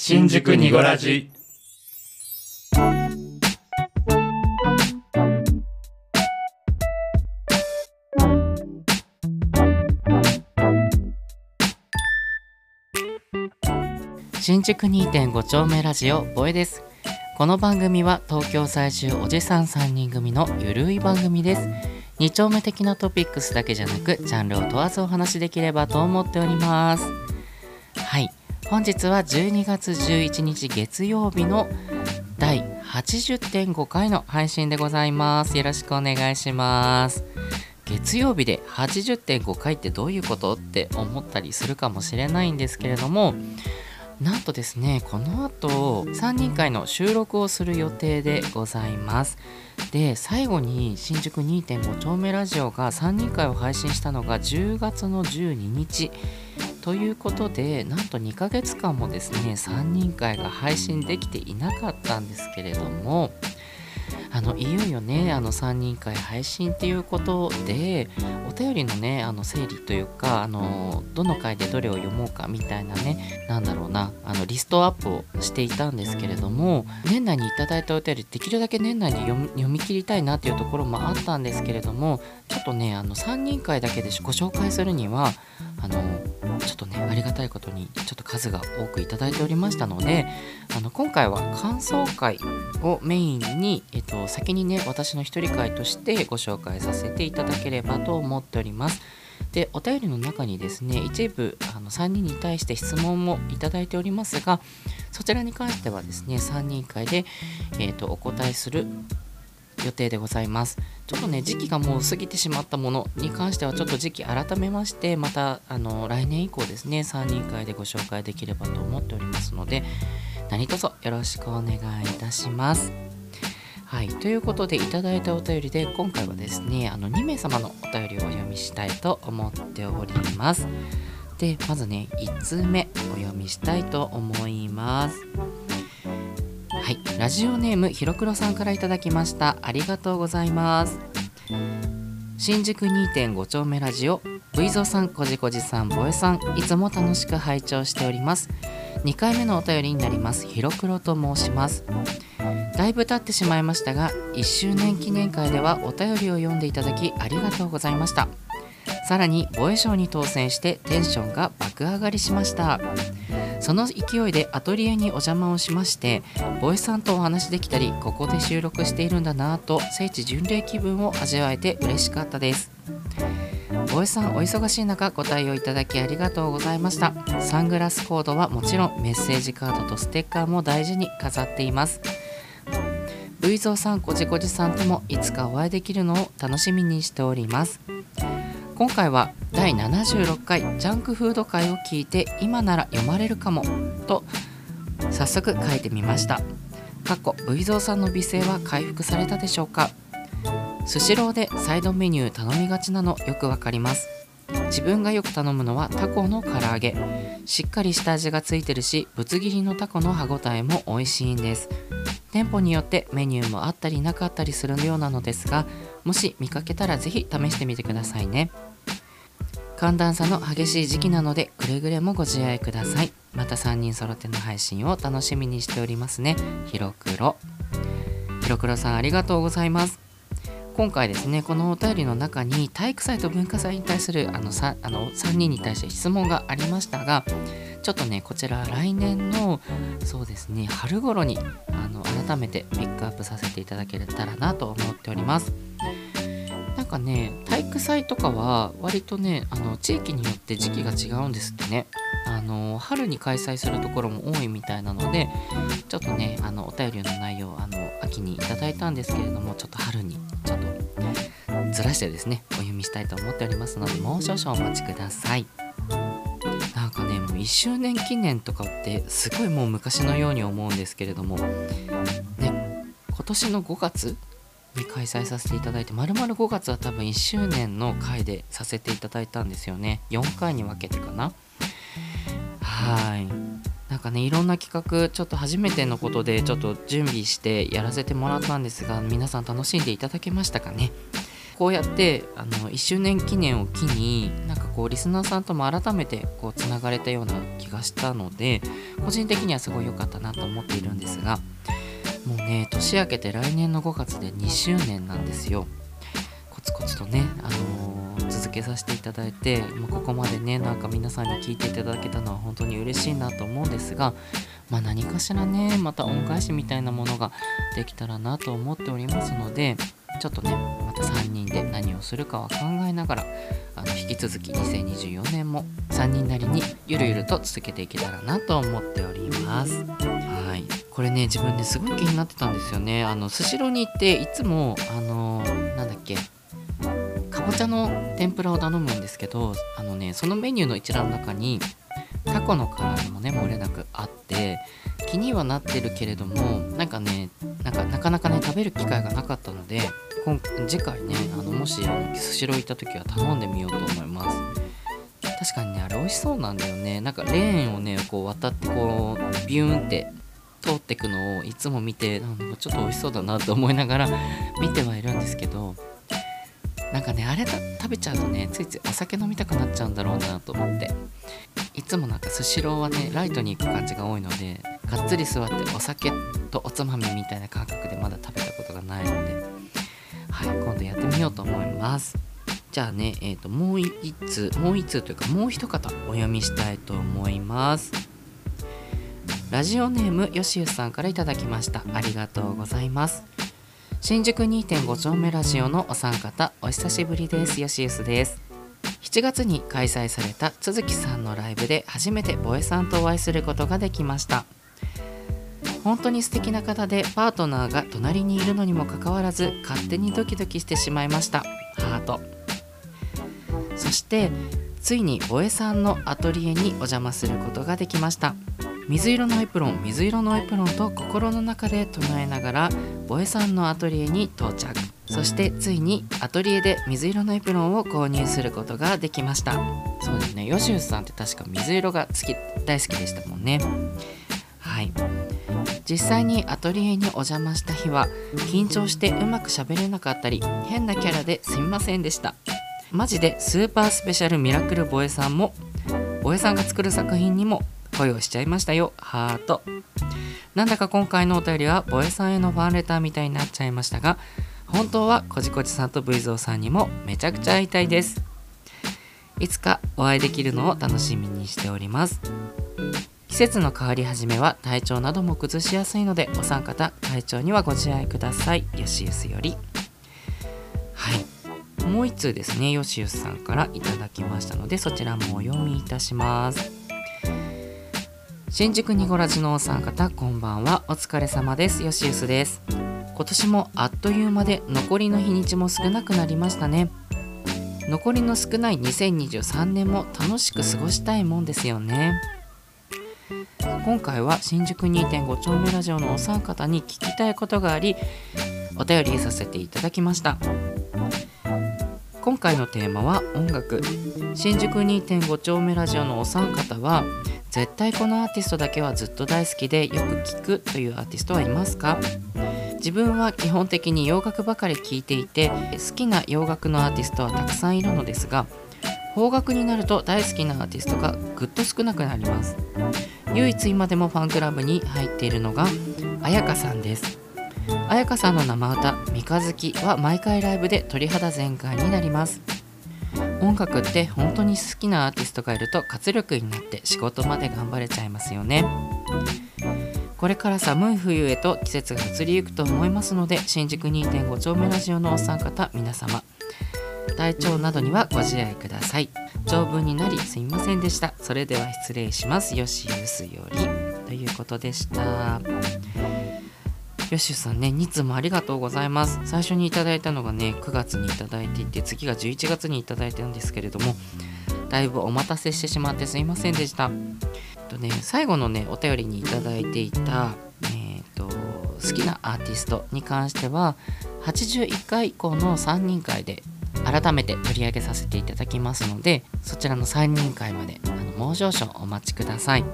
新宿にごらじ。新宿2.5丁目ラジオボエです。この番組は東京在住おじさん3人組のゆるい番組です。2丁目的なトピックスだけじゃなくジャンルを問わずお話しできればと思っております。本日は12月11日月曜日の第80.5回の配信でございます。よろしくお願いします。月曜日で80.5回ってどういうことって思ったりするかもしれないんですけれどもなんとですねこの後3人会の収録をする予定でございます。で最後に新宿2.5丁目ラジオが3人会を配信したのが10月の12日。ということでなんと2ヶ月間もですね3人会が配信できていなかったんですけれどもあのいよいよねあの3人会配信っていうことでお便りのねあの整理というかあのどの回でどれを読もうかみたいなねなんだろうなあのリストアップをしていたんですけれども年内にいただいたお便りできるだけ年内に読み読み切りたいなっていうところもあったんですけれどもちょっとねあの3人会だけでご紹介するにはあのちょっとねたいことにちょっと数が多くいただいておりましたのであの今回は感想会をメインに、えっと、先にね私の一人会としてご紹介させていただければと思っております。でお便りの中にですね一部あの3人に対して質問もいただいておりますがそちらに関してはですね3人会で、えーとお答えする予定でございます。ちょっとね時期がもう過ぎてしまったものに関してはちょっと時期改めましてまたあの来年以降ですね3人会でご紹介できればと思っておりますので何卒よろしくお願いいたします。はい、ということでいただいたお便りで今回はですねあの2名様のお便りをお読みしたいと思っております。でまずね1通目お読みしたいと思います。はい。ラジオネームひろくろさんからいただきました。ありがとうございます。新宿2.5丁目ラジオ V ゾさんこじこじさんぼえさんいつも楽しく拝聴しております。2回目のお便りになります。ひろくろと申します。だいぶ経ってしまいましたが1周年記念会ではお便りを読んでいただきありがとうございました。さらに防衛省に当選してテンションが爆上がりしました。その勢いでアトリエにお邪魔をしましてボイさんとお話できたりここで収録しているんだなぁと聖地巡礼気分を味わえて嬉しかったです。ボイさんお忙しい中ご対応いただきありがとうございました。サングラスコードはもちろんメッセージカードとステッカーも大事に飾っています。V ゾーさんこじこじさんともいつかお会いできるのを楽しみにしております。今回は第76回ジャンクフード会を聞いて今なら読まれるかもと早速書いてみました。過去 V ゾーさんの美声は回復されたでしょうか？スシローでサイドメニュー頼みがちなのよくわかります。自分がよく頼むのはタコの唐揚げ。しっかりした味がついてるしぶつ切りのタコの歯ごたえも美味しいんです。店舗によってメニューもあったりなかったりするようなのですがもし見かけたらぜひ試してみてくださいね。寒暖差の激しい時期なのでくれぐれもご自愛ください。また3人揃っての配信を楽しみにしておりますね。ひろくろひろくろさんありがとうございます。今回ですねこのお便りの中に体育祭と文化祭に対するあの 3, あの3人に対して質問がありましたがちょっとねこちら来年のそうですね春頃にあの改めてピックアップさせていただけたらなと思っております。かね体育祭とかは割とねあの地域によって時期が違うんですってね。あの春に開催するところも多いみたいなのでちょっとねあのお便りの内容あの秋にいただいたんですけれどもちょっと春にちょっとずらしてですねお読みしたいと思っておりますのでもう少々お待ちください。なんかねもう1周年記念とかってすごいもう昔のように思うんですけれどもね今年の5月に開催させていただいて丸々5月は多分1周年の回でさせていただいたんですよね。4回に分けてかな。はい。なんかねいろんな企画ちょっと初めてのことでちょっと準備してやらせてもらったんですが皆さん楽しんでいただけましたかね。こうやってあの1周年記念を機になんかこうリスナーさんとも改めてこうつながれたような気がしたので個人的にはすごい良かったなと思っているんですがもうね年明けて来年の5月で2周年なんですよ。コツコツとね、あのー、続けさせていただいて、まあ、ここまでねなんか皆さんに聞いていただけたのは本当に嬉しいなと思うんですがまあ、何かしらねまた恩返しみたいなものができたらなと思っておりますのでちょっとねまた3人で何をするかは考えながらあの引き続き2024年も3人なりにゆるゆると続けていけたらなと思っております。はい。これね自分ですごい気になってたんですよね。あのスシローに行っていつもあのー、なんだっけかぼちゃの天ぷらを頼むんですけどあのねそのメニューの一覧の中にタコの唐揚げもね漏れなくあって気にはなってるけれどもなんかねなんかなかなかね食べる機会がなかったので今次回ねあのもしあのスシロー行った時は頼んでみようと思います。確かにねあれ美味しそうなんだよね。なんかレーンをねこう渡ってこうビューンって通ってくのをいつも見てなんかちょっと美味しそうだなと思いながら見てはいるんですけどなんかねあれ食べちゃうとねついついお酒飲みたくなっちゃうんだろうなと思って。いつもなんかスシローはねライトに行く感じが多いのでがっつり座ってお酒とおつまみみたいな感覚でまだ食べたことがないので。はい今度やってみようと思います。じゃあねえっ、ー、ともう一通もう一通というかもう一方お読みしたいと思います。ラジオネームよしゆさんから頂きました。ありがとうございます。新宿2.5丁目ラジオのお三方お久しぶりです。よしゆすです。7月に開催された都築さんのライブで初めてボエさんとお会いすることができました。本当に素敵な方でパートナーが隣にいるのにもかかわらず勝手にドキドキしてしまいました。ハート。そしてついにボエさんのアトリエにお邪魔することができました。水色のエプロン水色のエプロンと心の中で唱えながらボエさんのアトリエに到着。そしてついにアトリエで水色のエプロンを購入することができました。そうですねヨシウスさんって確か水色が好き大好きでしたもんね。はい。実際にアトリエにお邪魔した日は緊張してうまく喋れなかったり変なキャラですみませんでした。マジでスーパースペシャルミラクルボエさんもボエさんが作る作品にも恋をしちゃいましたよ。ハート。なんだか今回のお便りはボエさんへのファンレターみたいになっちゃいましたが本当はこじこじさんと V ゾーさんにもめちゃくちゃ会いたいです。いつかお会いできるのを楽しみにしております。季節の変わり始めは体調なども崩しやすいのでお三方体調にはご自愛ください。よしゆすより。はい。もう一通ですねよしゆすさんからいただきましたのでそちらもお読みいたします。新宿ニゴラジのお三方こんばんは。お疲れ様です。よしゆすです。今年もあっという間で残りの日にちも少なくなりましたね。残りの少ない2023年も楽しく過ごしたいもんですよね。今回は新宿2.5丁目ラジオのお三方に聞きたいことがありお便りさせていただきました。今回のテーマは音楽。新宿2.5丁目ラジオのお三方は絶対このアーティストだけはずっと大好きでよく聴くというアーティストはいますか？自分は基本的に洋楽ばかり聴いていて好きな洋楽のアーティストはたくさんいるのですが邦楽になると大好きなアーティストがぐっと少なくなります。唯一今でもファンクラブに入っているのが彩香さんです。彩香さんの生歌「三日月」は毎回ライブで鳥肌全開になります。音楽って本当に好きなアーティストがいると活力になって仕事まで頑張れちゃいますよね。これから寒い冬へと季節が移りゆくと思いますので新宿2.5丁目ラジオのお三方皆様体調などにはご自愛ください。長文になりすみませんでした。それでは失礼します。よしゆすより。ということでした。よしさんね、2通もありがとうございます。最初にいただいたのがね、9月にいただいていて、次が11月にいただいてるんですけれども、だいぶお待たせしてしまってすいませんでした。とね、最後のね、お便りにいただいていた、えーと、好きなアーティストに関しては、81回以降の3人会で改めて取り上げさせていただきますので、そちらの3人会まであのもう少々お待ちください。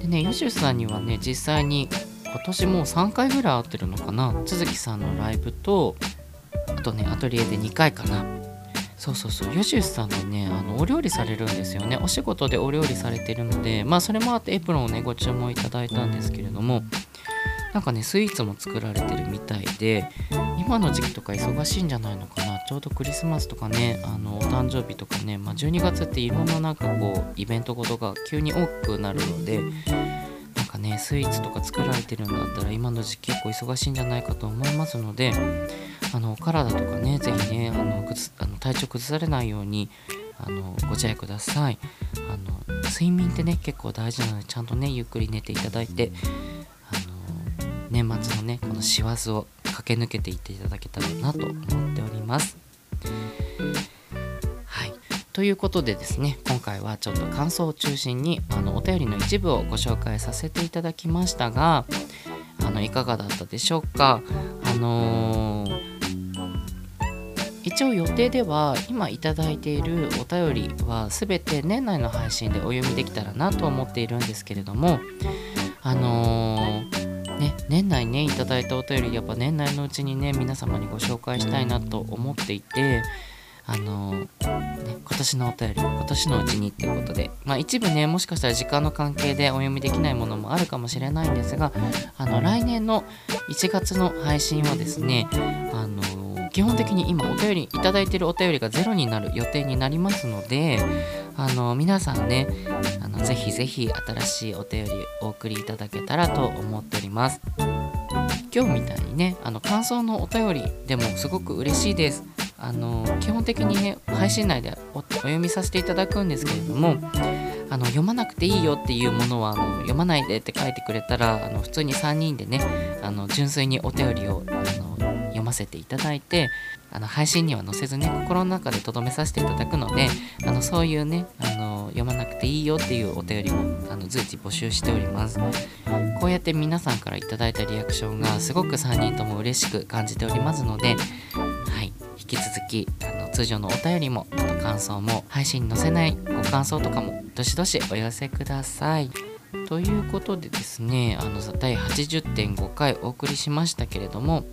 でね、ヨシュさんにはね、実際に今年もう3回ぐらい会ってるのかな？都築さんのライブとあとねアトリエで2回かな。そうそうそう。ヨシウスさんでねあのお料理されるんですよね。お仕事でお料理されてるのでまあそれもあってエプロンをねご注文いただいたんですけれどもなんかねスイーツも作られてるみたいで今の時期とか忙しいんじゃないのかな？ちょうどクリスマスとかねあのお誕生日とかね、まあ、12月っていろんななんかこうイベントごとが急に多くなるのでかねスイーツとか作られてるんだったら今の時期結構忙しいんじゃないかと思いますのであのお体とかね是非ねあのぐあの体調崩されないようにあのご自愛ください。あの睡眠ってね結構大事なのでちゃんとねゆっくり寝ていただいてあの年末のねこの師走を駆け抜けていっていただけたらなと思っております。ということでですね今回はちょっと感想を中心にあのお便りの一部をご紹介させていただきましたがあのいかがだったでしょうか？あのー一応予定では今いただいているお便りは全て年内の配信でお読みできたらなと思っているんですけれどもあのー、ね年内ねいただいたお便りやっぱ年内のうちにね皆様にご紹介したいなと思っていてあのー、ね、今年のお便り今年のうちにっていうことで、まあ、一部ねもしかしたら時間の関係でお読みできないものもあるかもしれないんですがあの来年の1月の配信はですねあのー基本的に今お便りいいてるお便りがゼロになる予定になりますのであの皆さんねあのぜひぜひ新しいお便りお送りいただけたらと思っております。今日みたいにねあの感想のお便りでもすごく嬉しいです。あの基本的にね配信内でお読みさせていただくんですけれどもあの読まなくていいよっていうものはあの読まないでって書いてくれたらあの普通に3人でねあの純粋にお便りをあの読ませていただいてあの配信には載せずね心の中で留めさせていただくのであのそういうねあの読まなくていいよっていうお便りもあの随時募集しております。こうやって皆さんから頂いたリアクションがすごく3人とも嬉しく感じておりますのでき続きあの通常のお便りも感想も配信に載せないご感想とかもどしどしお寄せくださいということでですねあの第80.5回お送りしましたけれども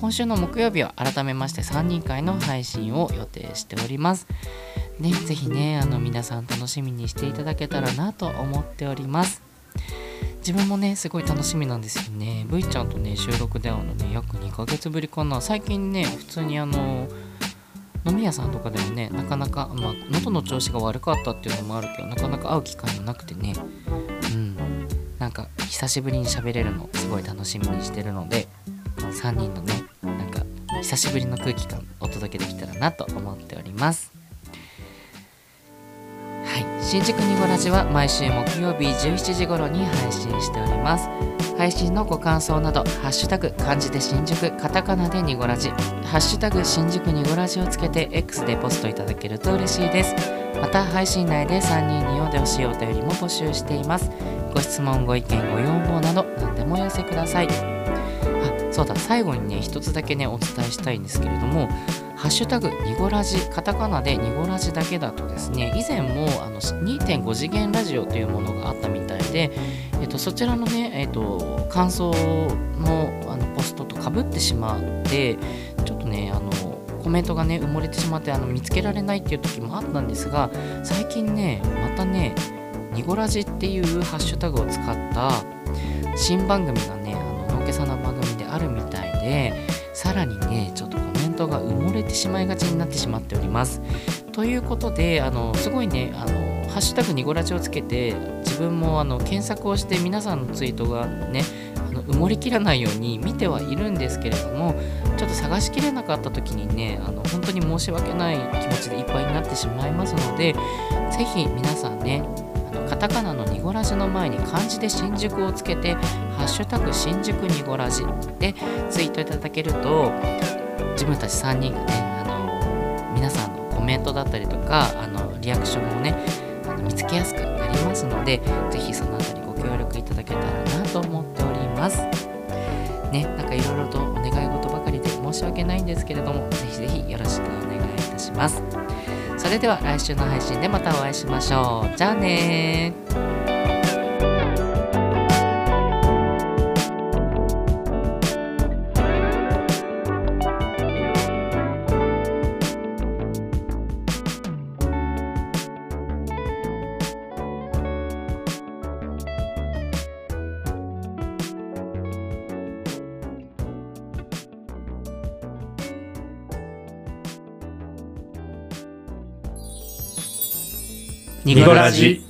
今週の木曜日は改めまして3人会の配信を予定しております。ね、ぜひね、あの皆さん楽しみにしていただけたらなと思っております。自分もね、すごい楽しみなんですよね。V ちゃんとね、収録で会うのね、約2ヶ月ぶりかな。最近ね、普通にあの、飲み屋さんとかでもね、なかなか、まあ、喉の調子が悪かったっていうのもあるけど、なかなか会う機会もなくてね、うん、なんか久しぶりに喋れるの、すごい楽しみにしてるので、3人のねなんか久しぶりの空気感お届けできたらなと思っております。はい。新宿ニゴラジは毎週木曜日17時頃に配信しております。配信のご感想など「ハッシュタグ漢字で新宿カタカナでニゴラジ」「ハッシュタグ新宿ニゴラジ」をつけて X でポストいただけると嬉しいです。また配信内で3人に読んでほしいお便りも募集しています。ご質問ご意見ご要望など何でもお寄せください。そうだ最後にね一つだけねお伝えしたいんですけれどもハッシュタグニゴラジカタカナでニゴラジだけだとですね以前もあの2.5次元ラジオというものがあったみたいで、えっと、そちらのね、えっと、感想のあのポストとかぶってしまうのでちょっとねあのコメントがね埋もれてしまってあの見つけられないっていう時もあったんですが最近ねまたねニゴラジっていうハッシュタグを使った新番組がねあののけさな番組であるみたいでさらにねちょっとコメントが埋もれてしまいがちになってしまっております。ということであのすごいねあのハッシュタグニゴラジをつけて自分もあの検索をして皆さんのツイートがねあの埋もれきらないように見てはいるんですけれどもちょっと探しきれなかった時にねあの本当に申し訳ない気持ちでいっぱいになってしまいますので是非皆さんねカタカナのニゴラジの前に漢字で新宿をつけて「ハッシュタグ新宿ニゴラジ」でツイートいただけると自分たち3人がねあの皆さんのコメントだったりとかあのリアクションもね見つけやすくなりますので是非その辺りご協力いただけたらなと思っております。ね、なんかいろいろとお願い事ばかりで申し訳ないんですけれども、是非是非よろしくお願いいたします。それでは来週の配信でまたお会いしましょう。じゃあねニゴラジ。